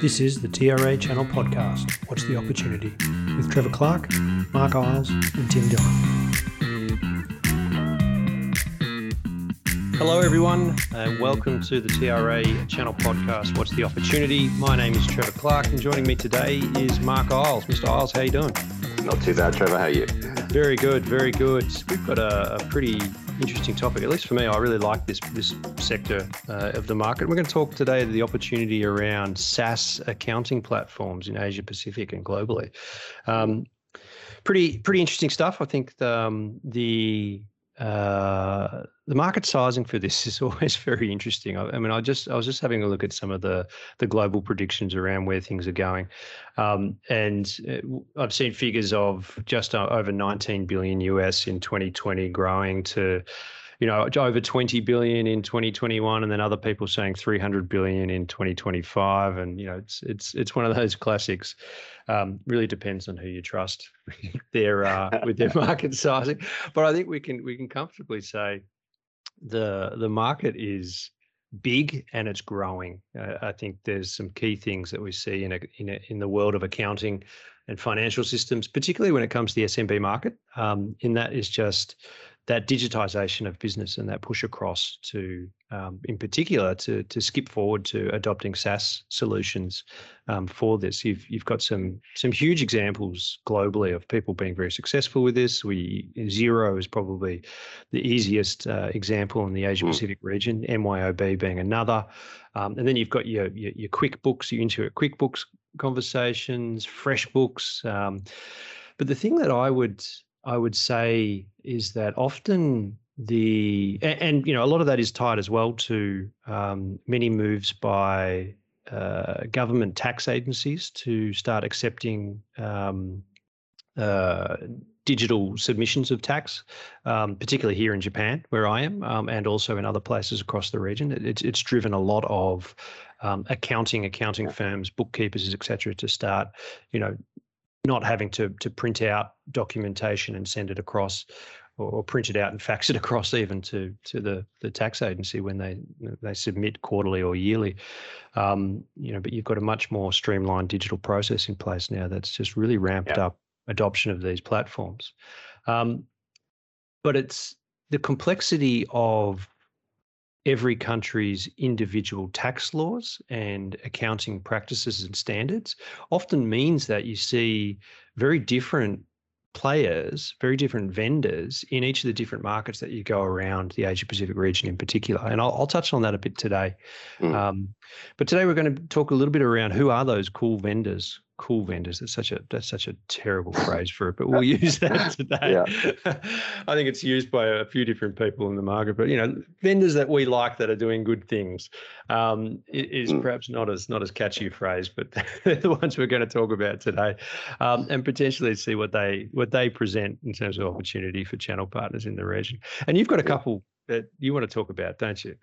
This is the TRA Channel Podcast, What's the Opportunity, with Trevor Clark, Mark Isles, and Tim Dillon. Hello, everyone, and welcome to the TRA Channel Podcast, What's the Opportunity. My name is Trevor Clark, and joining me today is Mark Isles. Mr. Isles, how you doing? Not too bad, Trevor. How are you? Very good, very good. We've got a, a pretty interesting topic. At least for me, I really like this this sector uh, of the market. We're going to talk today the opportunity around SaaS accounting platforms in Asia Pacific and globally. Um, pretty pretty interesting stuff. I think the, um, the uh, the market sizing for this is always very interesting. I, I, mean, I just I was just having a look at some of the the global predictions around where things are going, um, and uh, I've seen figures of just over 19 billion US in 2020, growing to you know over 20 billion in 2021 and then other people saying 300 billion in 2025 and you know it's it's it's one of those classics. Um, really depends on who you trust their uh, with their market sizing. But i think we can we can comfortably say the the market is big and it's growing. Uh, i think there's some key things that we see in a, in a, in the world of accounting and financial systems particularly when it comes to the smb market. Um, in that is just that digitization of business and that push across to, um, in particular, to to skip forward to adopting SaaS solutions um, for this. You've you've got some some huge examples globally of people being very successful with this. We Xero is probably the easiest uh, example in the Asia hmm. Pacific region. MYOB being another, um, and then you've got your your, your QuickBooks, your Intuit QuickBooks conversations, FreshBooks. Um, but the thing that I would I would say is that often the and, and, you know a lot of that is tied as well to um, many moves by uh, government tax agencies to start accepting um, uh, digital submissions of tax, um, particularly here in Japan, where I am, um, and also in other places across the region. It, it's, it's driven a lot of um, accounting, accounting firms, bookkeepers, etc., to start, you know, not having to to print out documentation and send it across or, or print it out and fax it across even to to the the tax agency when they they submit quarterly or yearly um, you know but you've got a much more streamlined digital process in place now that's just really ramped yeah. up adoption of these platforms um, but it's the complexity of every country's individual tax laws and accounting practices and standards often means that you see very different players, very different vendors in each of the different markets that you go around the Asia Pacific region in particular. And I'll, I'll touch on that a bit today. Mm. Um, but today we're going to talk a little bit around who are those cool vendors cool vendors. That's such a that's such a terrible phrase for it, but we'll use that today. I think it's used by a few different people in the market, but you know, vendors that we like that are doing good things um, is mm. perhaps not as not as catchy a phrase, but they're the ones we're going to talk about today, um, and potentially see what they what they present in terms of opportunity for channel partners in the region. And you've got a couple that you want to talk about, don't you?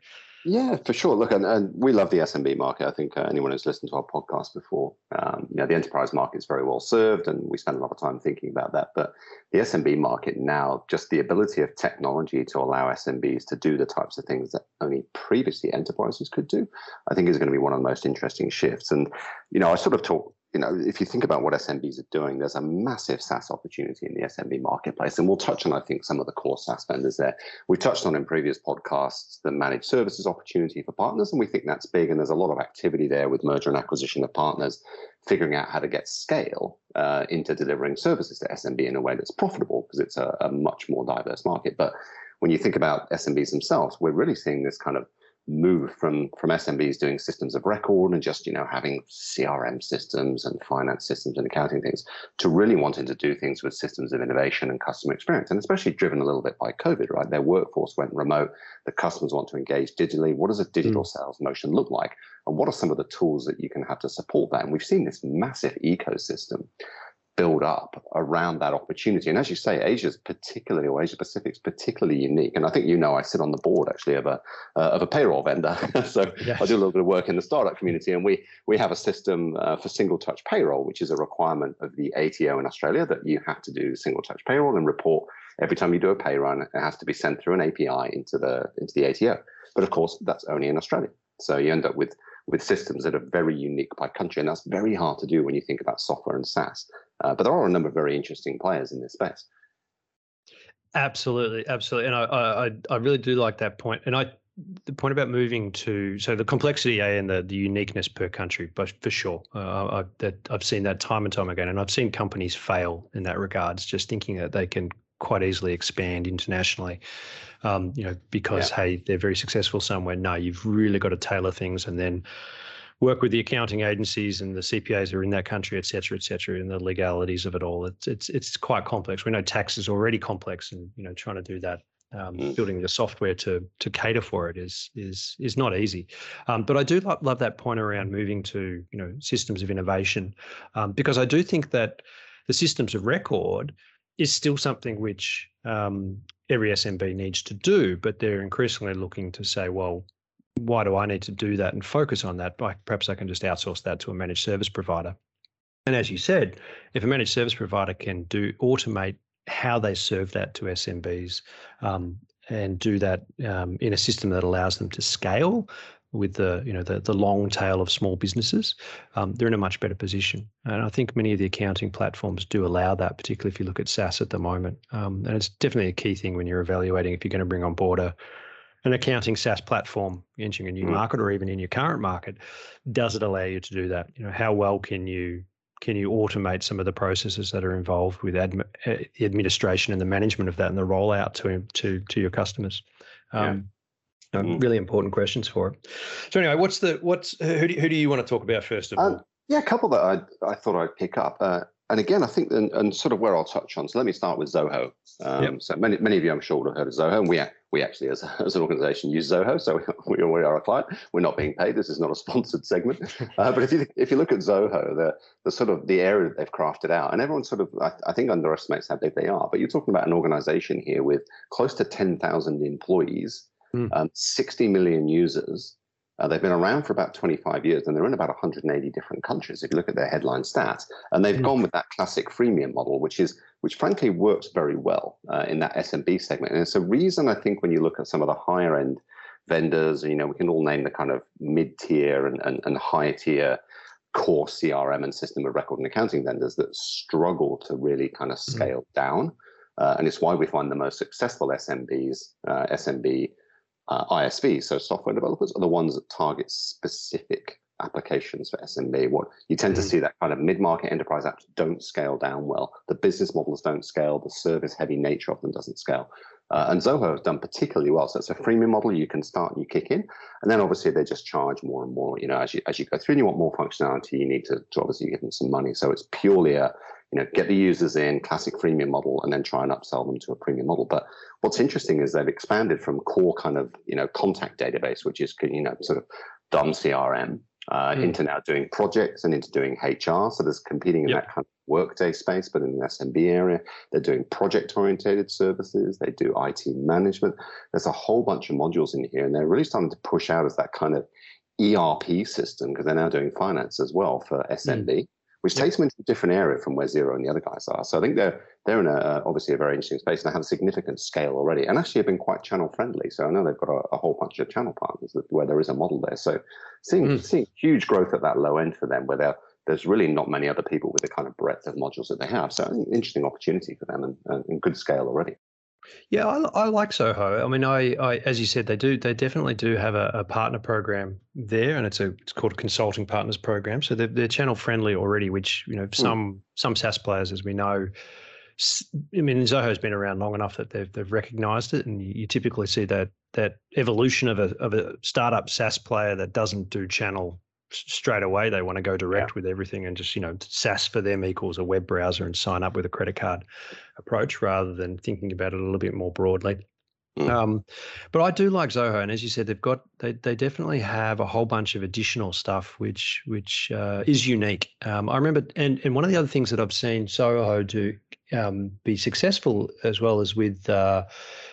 Yeah, for sure. Look, and, and we love the SMB market. I think uh, anyone who's listened to our podcast before, um, you know, the enterprise market is very well served, and we spend a lot of time thinking about that. But the SMB market now, just the ability of technology to allow SMBs to do the types of things that only previously enterprises could do, I think is going to be one of the most interesting shifts. And you know, I sort of talk you know, if you think about what SMBs are doing, there's a massive SaaS opportunity in the SMB marketplace. And we'll touch on, I think, some of the core SaaS vendors there. We touched on in previous podcasts the managed services opportunity for partners, and we think that's big. And there's a lot of activity there with merger and acquisition of partners, figuring out how to get scale uh, into delivering services to SMB in a way that's profitable because it's a, a much more diverse market. But when you think about SMBs themselves, we're really seeing this kind of move from from SMBs doing systems of record and just you know having CRM systems and finance systems and accounting things to really wanting to do things with systems of innovation and customer experience. And especially driven a little bit by COVID right? Their workforce went remote. The customers want to engage digitally. What does a digital mm. sales motion look like? And what are some of the tools that you can have to support that? And we've seen this massive ecosystem build up around that opportunity. And as you say, Asia's particularly, or Asia Pacific's particularly unique. And I think you know, I sit on the board actually of a uh, of a payroll vendor. so yes. I do a little bit of work in the startup community, and we we have a system uh, for single touch payroll, which is a requirement of the ATO in Australia that you have to do single touch payroll and report every time you do a pay run. It has to be sent through an API into the into the ATO. But of course, that's only in Australia. So you end up with with systems that are very unique by country. And that's very hard to do when you think about software and SaaS. Uh, but there are a number of very interesting players in this space. Absolutely, absolutely, and I, I I really do like that point. And I the point about moving to so the complexity a and the, the uniqueness per country but for sure uh, I, that i've seen that time and time again and i've seen companies fail in that regards just thinking that they can quite easily expand internationally um, you know because yeah. hey they're very successful somewhere no you've really got to tailor things and then work with the accounting agencies and the CPAs are in that country, et cetera, et cetera, and the legalities of it all. It's it's it's quite complex. We know tax is already complex, and you know trying to do that um, mm. building the software to to cater for it is is is not easy. Um, but I do love, love, that point around moving to you know systems of innovation um, because I do think that the systems of record is still something which um, every SMB needs to do, but they're increasingly looking to say, well, why do I need to do that and focus on that? Perhaps I can just outsource that to a managed service provider. And as you said, if a managed service provider can do automate how they serve that to SMBs um, and do that um, in a system that allows them to scale with the you know the, the long tail of small businesses, um, they're in a much better position. And I think many of the accounting platforms do allow that, particularly if you look at SaaS at the moment. Um, and it's definitely a key thing when you're evaluating if you're going to bring on board a an accounting SaaS platform entering a new mm. market or even in your current market. Does it allow you to do that? You know, how well can you can you automate some of the processes that are involved with admi- uh, the administration and the management of that and the rollout to to to your customers? Um, yeah. um, really important questions for it. So anyway, what's the what's who do, who do you want to talk about first of um, all? Yeah, a couple that I I thought I'd pick up. Uh, and again, I think, and, and, sort of where I'll touch on. So let me start with Zoho. Um, yep. So many, many of you, I'm sure, would have heard of Zoho, and we we actually, as, as an organisation, use Zoho. So we, we are a client. We're not being paid. This is not a sponsored segment. Uh, but if you if you look at Zoho, the the sort of the area that they've crafted out, and everyone sort of I, I think underestimates how big they are. But you're talking about an organisation here with close to 10,000 employees, mm. um, 60 million users. Uh, they've been around for about 25 years and they're in about 180 different countries if you look at their headline stats. And they've mm. gone with that classic freemium model, which is which frankly works very well uh, in that SMB segment. And it's a reason I think when you look at some of the higher end vendors, you know, we can all name the kind of mid tier and, and, and high tier core CRM and system of record and accounting vendors that struggle to really kind of mm. scale mm. down. Uh, and it's why we find the most successful SMBs, uh, SMB uh, ISVs, so software developers, are the ones that target specific applications for SMB. What you tend mm-hmm. to see that kind of mid-market enterprise apps don't scale down well. The business models don't scale. The service-heavy nature of them doesn't scale. Uh, and Zoho has done particularly well. So it's a freemium model. You can start and you kick in, and then obviously they just charge more and more. You know, as you as you go through, and you want more functionality, you need to, to obviously give them some money. So it's purely a you know, get the users in, classic freemium model, and then try and upsell them to a premium model. But what's interesting is they've expanded from core kind of, you know, contact database, which is, you know, sort of dumb CRM, uh, mm. into now doing projects and into doing HR. So there's competing in yep. that kind of workday space, but in the SMB area, they're doing project oriented services. They do IT management. There's a whole bunch of modules in here, and they're really starting to push out as that kind of ERP system because they're now doing finance as well for SMB. Mm which takes them into a different area from where Xero and the other guys are. So I think they're they're in a obviously a very interesting space and they have a significant scale already, and actually have been quite channel friendly. So I know they've got a, a whole bunch of channel partners where there is a model there. So seeing mm. seeing huge growth at that low end for them, where there's really not many other people with the kind of breadth of modules that they have. So interesting opportunity for them and, and good scale already. Yeah, I, I, like Zoho. I mean, I, I, as you said, they do. They definitely do have a, a, partner program there, and it's a it's called a consulting partners program. So they're, they're channel friendly already, which you know hmm. some mm. some SaaS players, as we know. I mean, Zoho's been around long enough that they've they've recognised it, and you, you typically see that that evolution of a of a startup SaaS player that doesn't do channel straight away they want to go direct yeah. with everything and just you know SaaS for them equals a web browser and sign up with a credit card approach rather than thinking about it a little bit more broadly. Mm. Um, but I do like Zoho, and as you said, they've got they they definitely have a whole bunch of additional stuff which which uh, is unique. Um, I remember, and and one of the other things that I've seen Zoho do um, be successful as well as with uh,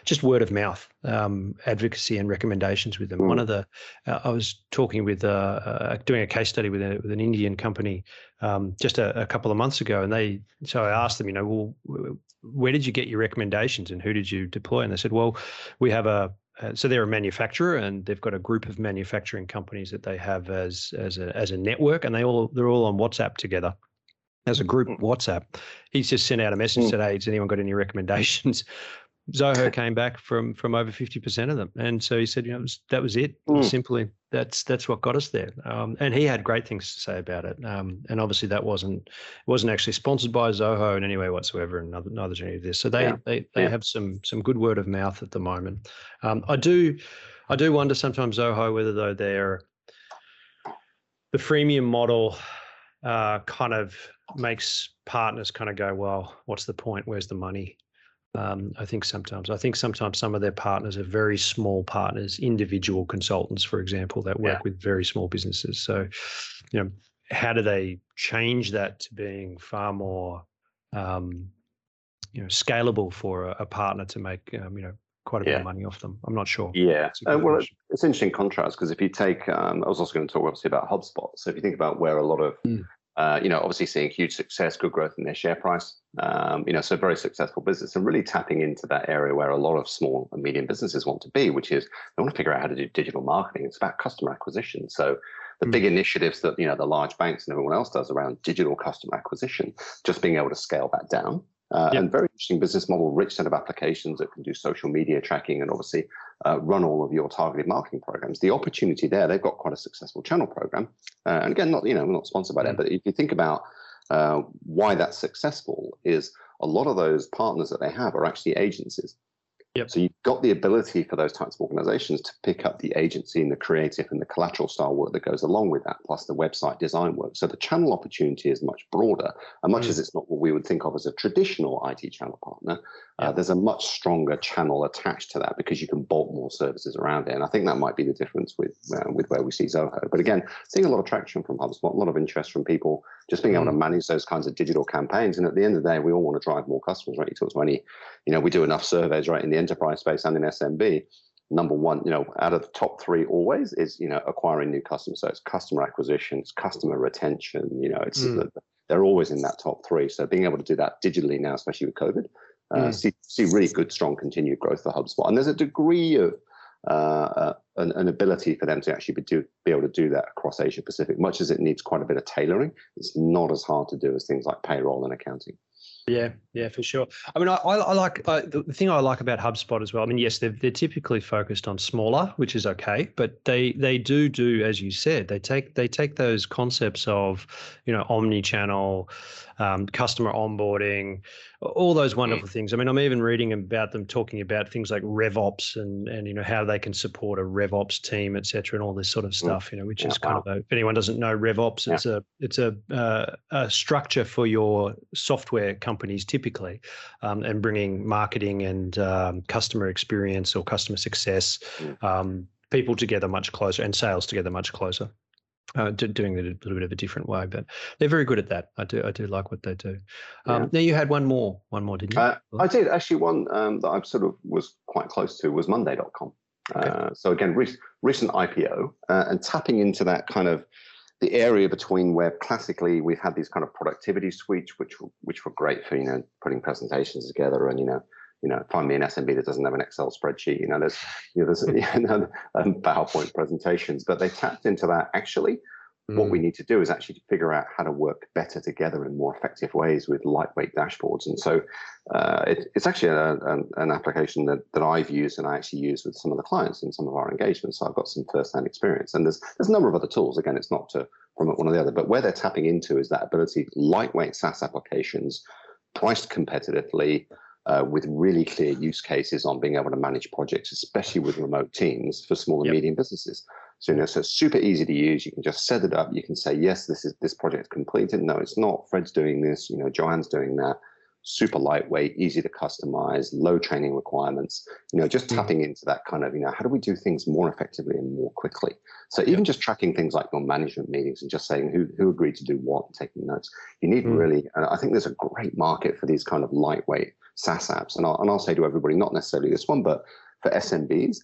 just word of mouth um, advocacy and recommendations with them. Mm. One of the uh, I was talking with uh, uh, doing a case study with, a, with an Indian company um, just a, a, couple of months ago, and they so I asked them, you know, well, where did you get your recommendations and who did you deploy? And they said, well, we have a so they're a manufacturer, and they've got a group of manufacturing companies that they have as as a as a network, and they all they're all on WhatsApp together as a group mm. WhatsApp. He's just sent out a message mm. today. Has anyone got any recommendations? Zoho came back from from over fifty percent of them, and so he said, you know, was, that was it. Mm. Simply, that's that's what got us there. Um, and he had great things to say about it. Um, and obviously, that wasn't wasn't actually sponsored by Zoho in any way whatsoever, and neither, neither any of this. So they yeah. they they yeah. have some some good word of mouth at the moment. Um, I do I do wonder sometimes Zoho whether though they're the freemium model uh, kind of makes partners kind of go, well, what's the point? Where's the money? Um, I think sometimes. I think sometimes some of their partners are very small partners, individual consultants, for example, that work yeah. with very small businesses. So, you know, how do they change that to being far more, um, you know, scalable for a, a partner to make, um, you know, quite a yeah. bit of money off them? I'm not sure. Yeah. Uh, well, question. it's interesting contrast because if you take, um, I was also going to talk obviously about HubSpot. So if you think about where a lot of mm. Uh, you know, obviously seeing huge success, good growth in their share price. Um, you know, so very successful business and really tapping into that area where a lot of small and medium businesses want to be, which is they want to figure out how to do digital marketing. It's about customer acquisition. So the mm. big initiatives that you know the large banks and everyone else does around digital customer acquisition, just being able to scale that down uh, yep. And very interesting business model, rich set of applications that can do social media tracking and obviously uh, run all of your targeted marketing programs. The opportunity there, they've got quite a successful channel program. Uh, and again, not you know, we're not sponsored by them, mm. but if you think about uh, why that's successful, is a lot of those partners that they have are actually agencies. Yep. So you've got the ability for those types of organizations to pick up the agency and the creative and the collateral style work that goes along with that, plus the website design work. So the channel opportunity is much broader. And much mm. as it's not what we would think of as a traditional IT channel partner, uh, there's a much stronger channel attached to that because you can bolt more services around it. And I think that might be the difference with uh, with where we see Zoho. But again, seeing a lot of traction from HubSpot, a lot of interest from people just being able to mm. manage those kinds of digital campaigns. And at the end of the day, we all want to drive more customers, right? You talk to any, you know, we do enough surveys, right, in the enterprise space and in SMB. Number one, you know, out of the top three always is, you know, acquiring new customers. So it's customer acquisition, it's customer retention, you know, it's mm. they're always in that top three. So being able to do that digitally now, especially with COVID, uh, mm. see, see really good, strong continued growth for HubSpot. And there's a degree of uh, uh, an, an, ability for them to actually be, do, be able to do that across Asia Pacific, much as it needs quite a bit of tailoring. It's not as hard to do as things like payroll and accounting. Yeah, yeah, for sure. I mean, I, I like uh, the thing I like about HubSpot as well. I mean, yes, they're they're typically focused on smaller, which is okay, but they they do do as you said. They take they take those concepts of you know omni-channel, um, customer onboarding, all those wonderful mm. things. I mean, I'm even reading about them talking about things like RevOps and and you know how they can support a RevOps team, et cetera, and all this sort of mm. stuff. You know, which yeah, is kind wow. of a, if anyone doesn't know RevOps, yeah. it's a it's a, uh, a structure for your software companies typically, um, and bringing marketing and um, customer experience or customer success. Mm. Um, people together much closer and sales together much closer uh, doing it a little bit of a different way, but they're very good at that. I do, I do like what they do. Um, yeah. Now you had one more, one more, didn't you? Uh, I did actually. One um, that I sort of was quite close to was Monday.com. Okay. Uh, so again, re- recent IPO uh, and tapping into that kind of the area between where classically we've had these kind of productivity suites, which which were great for you know putting presentations together and you know you know, find me an SMB that doesn't have an Excel spreadsheet. You know, there's, you know, there's you know, um, PowerPoint presentations, but they tapped into that. Actually, mm. what we mm. need to do is actually figure out how to work better together in more effective ways with lightweight dashboards. And so, uh, it, it's actually a, a, an application that, that I've used and I actually use with some of the clients in some of our engagements. So I've got some first-hand experience. And there's there's a number of other tools. Again, it's not to promote one or the other, but where they're tapping into is that ability, lightweight SaaS applications, priced competitively uh, with really clear use cases on being able to manage projects, especially with remote teams for small and yep. medium businesses. So, you know, so super easy to use. You can just set it up. You can say, yes, this is this project completed. No, it's not. Fred's doing this. You know, Joanne's doing that. Super lightweight, easy to customize, low training requirements. You know, just mm. tapping into that kind of, you know, how do we do things more effectively and more quickly? So even just tracking things like your management meetings and just saying who who agreed to do what and taking notes. You need mm. really. I think there's a great market for these kind of lightweight SaaS apps. And I'll, and I'll say to everybody, not necessarily this one, but for SMBs,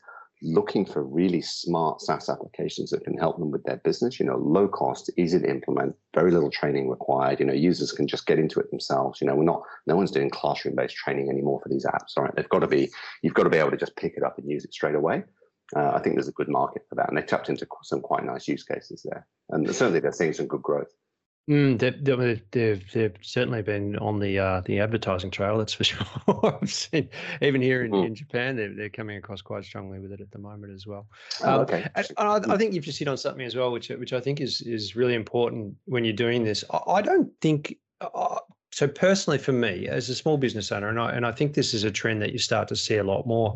looking for really smart SaaS applications that can help them with their business. You know, low cost, easy to implement, very little training required. You know, users can just get into it themselves. You know, we're not, no one's doing classroom based training anymore for these apps. Right? They've got to be, you've got to be able to just pick it up and use it straight away. Uh, I think there's a good market for that, and they tapped into some quite nice use cases there, and certainly they're seeing some good growth. Mm, they've, they've, they've certainly been on the uh, the advertising trail. That's for sure. I've seen even here in, mm. in Japan, they're, they're coming across quite strongly with it at the moment as well. Oh, um, okay. And, and I, I, think you've just hit on something as well, which which I think is is really important when you're doing this. I, I don't think. Uh, so personally, for me as a small business owner, and I and I think this is a trend that you start to see a lot more,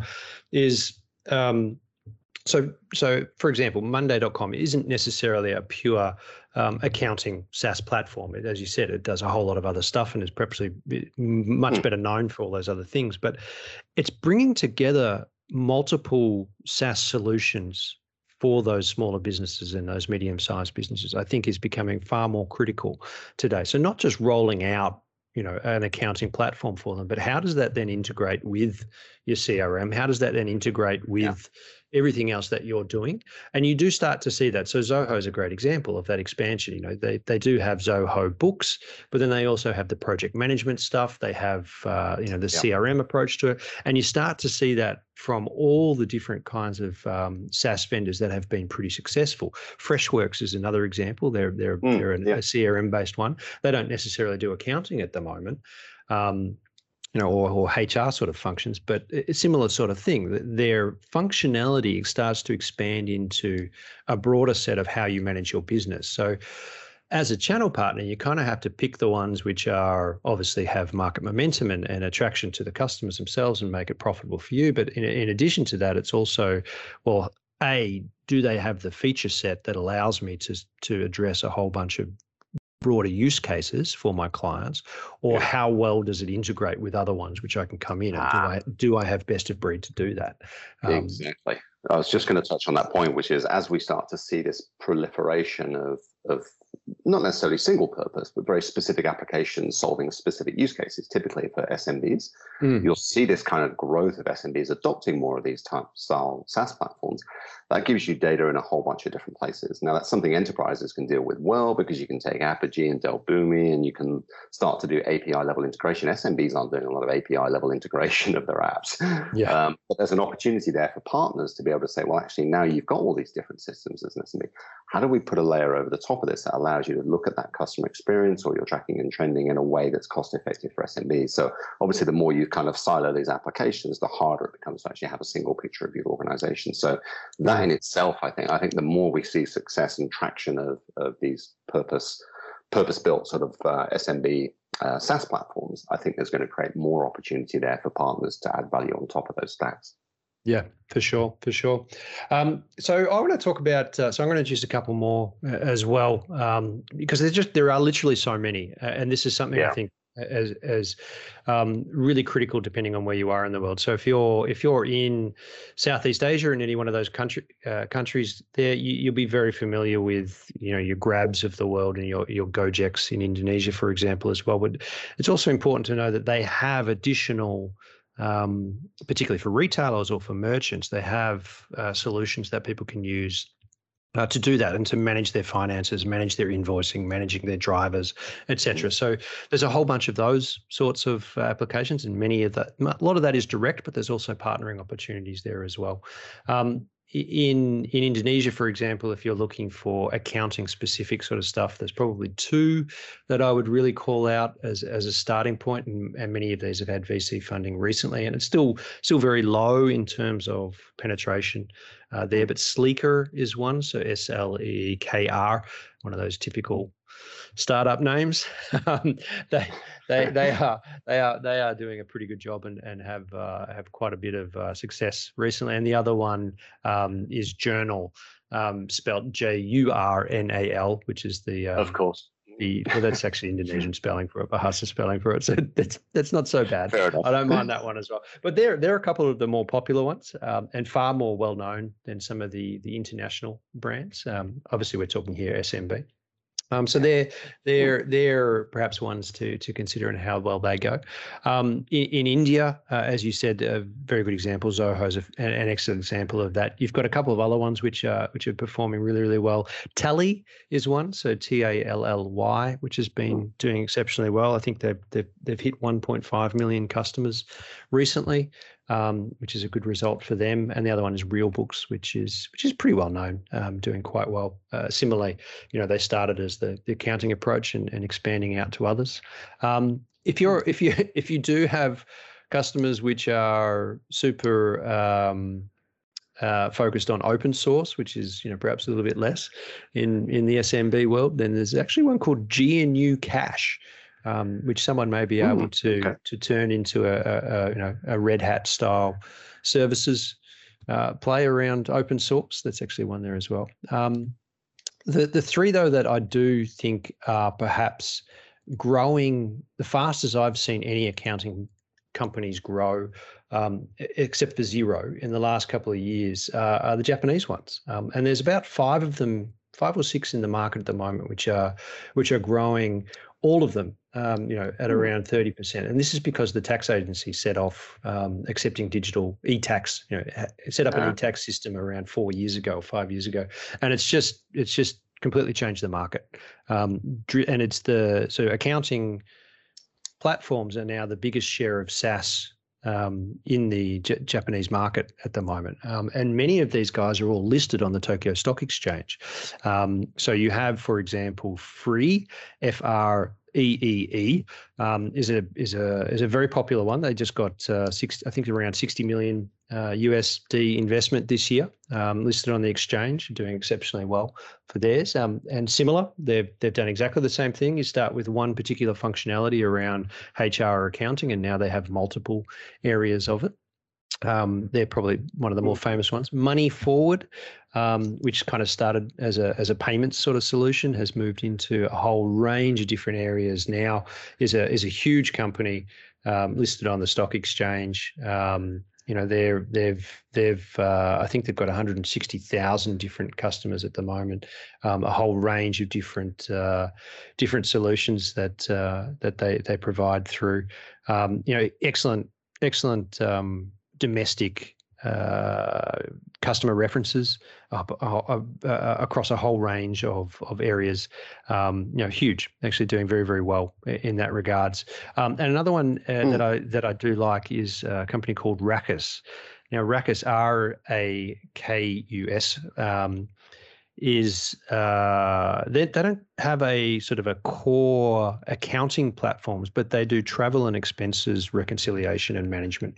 is um, so, so for example, Monday.com isn't necessarily a pure um, accounting SaaS platform. It, as you said, it does a whole lot of other stuff and is perhaps much hmm. better known for all those other things. But it's bringing together multiple SaaS solutions for those smaller businesses and those medium-sized businesses. I think is becoming far more critical today. So not just rolling out you know an accounting platform for them but how does that then integrate with your crm how does that then integrate with everything else that you're doing. And you do start to see that. So Zoho is a great example of that expansion. You know, they they do have Zoho books, but then they also have the project management stuff. They have uh, you know the yeah. CRM approach to it, and you start to see that from all the different kinds of um, SaaS vendors that have been pretty successful. Freshworks is another example. They're they're mm, they're yeah. a CRM based one. They don't necessarily do accounting at the moment. Um, you know, or, or HR sort of functions, but a similar sort of thing. Their functionality starts to expand into a broader set of how you manage your business. So, as a channel partner, you kind of have to pick the ones which are obviously have market momentum and, and attraction to the customers themselves and make it profitable for you. But in, in addition to that, it's also, well, a do they have the feature set that allows me to to address a whole bunch of broader use cases for my clients or yeah. how well does it integrate with other ones which i can come in and ah. do i do i have best of breed to do that um, exactly i was just going to touch on that point which is as we start to see this proliferation of of not necessarily single purpose, but very specific applications solving specific use cases, typically for SMBs. Mm. You'll see this kind of growth of SMBs adopting more of these type style SaaS platforms. That gives you data in a whole bunch of different places. Now, that's something enterprises can deal with well because you can take Apigee and Dell Boomi and you can start to do API level integration. SMBs aren't doing a lot of API level integration of their apps. Yeah. Um, but there's an opportunity there for partners to be able to say, well, actually, now you've got all these different systems as an SMB. How do we put a layer over the top of this that allows you to look at that customer experience or your tracking and trending in a way that's cost effective for SMBs. So obviously, the more you kind of silo these applications, the harder it becomes to actually have a single picture of your organization. So that in itself, I think, I think the more we see success and traction of, of these purpose purpose built sort of uh, SMB uh, SaaS platforms, I think there's going to create more opportunity there for partners to add value on top of those stacks. Yeah, for sure, for sure. Um, so I want to talk about. Uh, so I'm going to introduce a couple more uh, as well, um, because there's just there are literally so many, uh, and this is something yeah. I think as as um, really critical depending on where you are in the world. So if you're if you're in Southeast Asia in any one of those country uh, countries, there you, will be very familiar with you know your Grabs of the world and your your Gojeks in Indonesia, for example, as well. But it's also important to know that they have additional um, particularly for retailers or for merchants, they have uh, solutions that people can use uh, to do that and to manage their finances, manage their invoicing, managing their drivers, etc. Mm. So there's a whole bunch of those sorts of uh, applications, and many of that, a lot of that is direct, but there's also partnering opportunities there as well. Um, in in Indonesia, for example, if you're looking for accounting specific sort of stuff, there's probably two that I would really call out as as a starting point, and, and many of these have had VC funding recently, and it's still still very low in terms of penetration uh, there. But Sleekr is one, so S L E K R, one of those typical startup names. um, they they they are they are they are doing a pretty good job and and have uh, have quite a bit of uh, success recently. And the other one um, is Jurnal, um, spelled J U R N A L, which is the um, of course. The, well, that's actually Indonesian spelling for it, Bahasa spelling for it. So that's that's not so bad. I don't mind that one as well. But there there are a couple of the more popular ones um, and far more well known than some of the the international brands. Um, obviously, we're talking here SMB. Um, so they're they're they're perhaps ones to to consider and how well they go. Um, in, in, India, uh, as you said, a very good example. Zoho is an, an, excellent example of that. You've got a couple of other ones which are which are performing really really well. Tally is one, so T A L L Y, which has been doing exceptionally well. I think they've they've, they've hit 1.5 million customers recently um, which is a good result for them. And the other one is Real Books, which is which is pretty well known, um, doing quite well. Uh, similarly, you know, they started as the, the accounting approach and, and expanding out to others. Um, if you're if you if you do have customers which are super um, uh, focused on open source, which is you know perhaps a little bit less in in the SMB world, then there's actually one called GnuCash um, which someone may be able to okay. to turn into a, a, a, you know a Red Hat style services uh, play around open source. That's actually one there as well. Um, the the three though that I do think are perhaps growing the fastest I've seen any accounting companies grow, um, except for Xero in the last couple of years, uh, are the Japanese ones. Um, and there's about five of them, five or six in the market at the moment, which are which are growing. All of them um, you know, at hmm. around 30%. And this is because the tax agency set off um, accepting digital e-tax, you know, set up an uh-huh. e-tax system around four years ago, five years ago. And it's just, it's just completely changed the market. Um, and it's the, so accounting platforms are now the biggest share of SaaS um, in the J- Japanese market at the moment. Um, and many of these guys are all listed on the Tokyo Stock Exchange. Um, so you have, for example, freee, F R EEE um, is a is a is a very popular one. They just got uh, six, I think around sixty million uh, USD investment this year, um, listed on the exchange, doing exceptionally well for theirs. Um, and similar, they've they've done exactly the same thing. You start with one particular functionality around HR accounting, and now they have multiple areas of it. Um, they're probably one of the more famous ones. Money Forward, um, which kind of started as a as a payments sort of solution, has moved into a whole range of different areas. Now is a is a huge company um, listed on the stock exchange. Um, you know they're they've they've uh, I think they've got 160,000 different customers at the moment, um, a whole range of different uh, different solutions that uh, that they they provide through. Um, you know, excellent excellent um, domestic uh, customer references uh, uh, uh, across a whole range of, of areas. Um, you know, huge, actually doing very very well in that regards. Um, and another one mm. that I that I do like is a company called Rakus. Now, Rakus R A K U S. Um, is uh, they, they don't have a sort of a core accounting platforms, but they do travel and expenses reconciliation and management.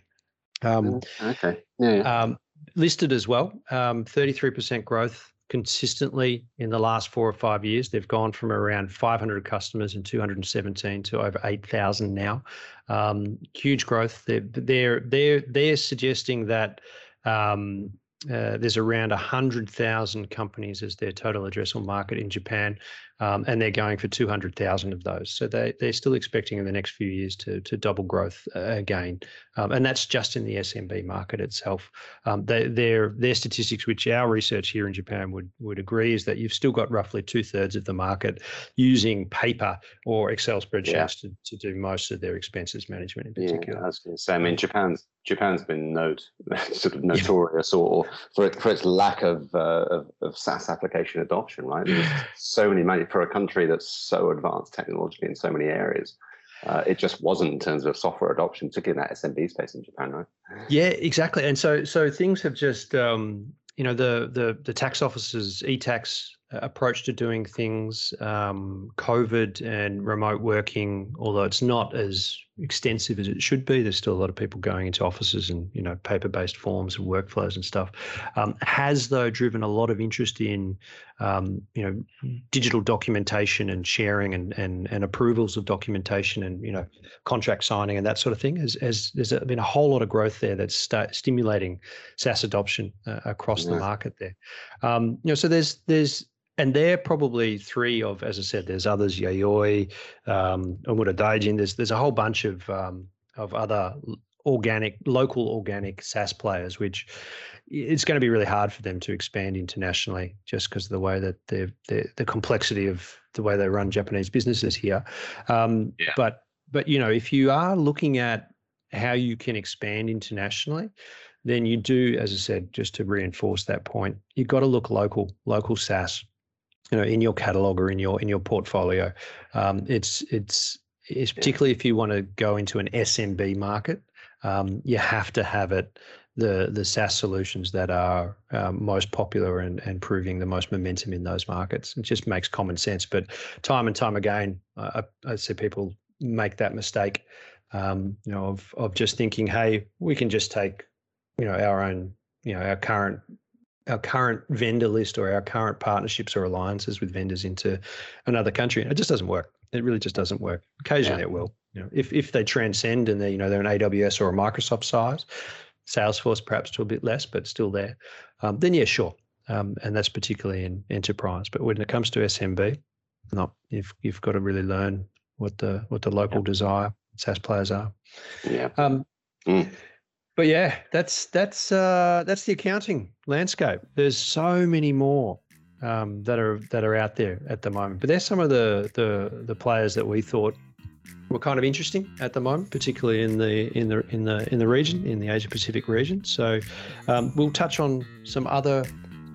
Um, oh, okay. Yeah. Um, listed as well, um, 33% growth consistently in the last four or five years. They've gone from around 500 customers in 217 to over 8,000 now. Um, huge growth. They're, they're, they're, they're suggesting that um, uh, there's around 100,000 companies as their total addressable market in Japan, um, and they're going for 200,000 of those. So they, they're still expecting in the next few years to, to double growth uh, again. Um, and that's just in the SMB market itself. Um, they, their, their statistics, which our research here in Japan would, would agree, is that you've still got roughly two thirds of the market using paper or Excel spreadsheets yeah. to, to do most of their expenses management in particular. Yeah, I was going to say, I mean, Japan's Japan's been note, sort of notorious or for, for its lack of, uh, of, of SaaS application adoption, right? There's so many money for a country that's so advanced technologically in so many areas. Uh, it just wasn't in terms of software adoption, particularly in that SMB space in Japan, right? Yeah, exactly. And so so things have just um, you know the the the tax offices e-tax approach to doing things, um, COVID and remote working, although it's not as extensive as it should be, there's still a lot of people going into offices and you know paper-based forms and workflows and stuff. Um, has though driven a lot of interest in um, you know digital documentation and sharing and, and and approvals of documentation and you know contract signing and that sort of thing. As, as there's been a whole lot of growth there that's start stimulating SaaS adoption uh, across yeah. the market there. Um, you know, so there's there's and they're probably three of, as I said, there's others, Yayoi, um, Omura Daijin. There's there's a whole bunch of um, of other organic, local organic SaaS players, which it's going to be really hard for them to expand internationally, just because of the way that the the complexity of the way they run Japanese businesses here. Um, yeah. But but you know, if you are looking at how you can expand internationally, then you do, as I said, just to reinforce that point, you've got to look local, local SaaS, you know, in your catalog or in your in your portfolio. Um, it's it's it's particularly if you want to go into an SMB market, um, you have to have it the the SaaS solutions that are um, most popular and, and proving the most momentum in those markets. It just makes common sense. But time and time again, I, I see people make that mistake, um, you know, of of just thinking, hey, we can just take, you know, our own, you know, our current our current vendor list or our current partnerships or alliances with vendors into another country. It just doesn't work. It really just doesn't work. Occasionally yeah. it will. You know, if if they transcend and they you know they're an AWS or a Microsoft size, Salesforce perhaps to a bit less, but still there, um, then yeah, sure. Um, and that's particularly in enterprise. But when it comes to SMB, not you've you've got to really learn what the what the local yeah. desire SaaS players are. Yeah. Um, mm. But yeah, that's that's uh, that's the accounting landscape. There's so many more um, that are that are out there at the moment. But there's some of the the the players that we thought were kind of interesting at the moment, particularly in the in the in the in the region, in the Asia Pacific region. So um, we'll touch on some other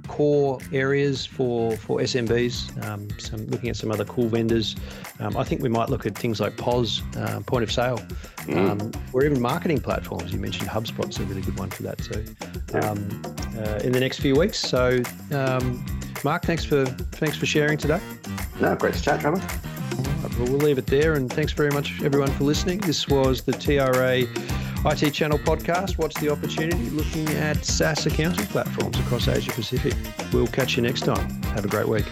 core areas for for SMBs. Um, some looking at some other cool vendors. Um, I think we might look at things like POS, uh, point of sale, mm. or even marketing platforms. You mentioned HubSpot's a really good one for that too. Um, uh, in the next few weeks. So, um, Mark, thanks for thanks for sharing today. No, great to chat, Trevor. Well, we'll leave it there. And thanks very much, everyone, for listening. This was the TRA IT Channel podcast. What's the opportunity? Looking at SaaS accounting platforms across Asia Pacific. We'll catch you next time. Have a great week.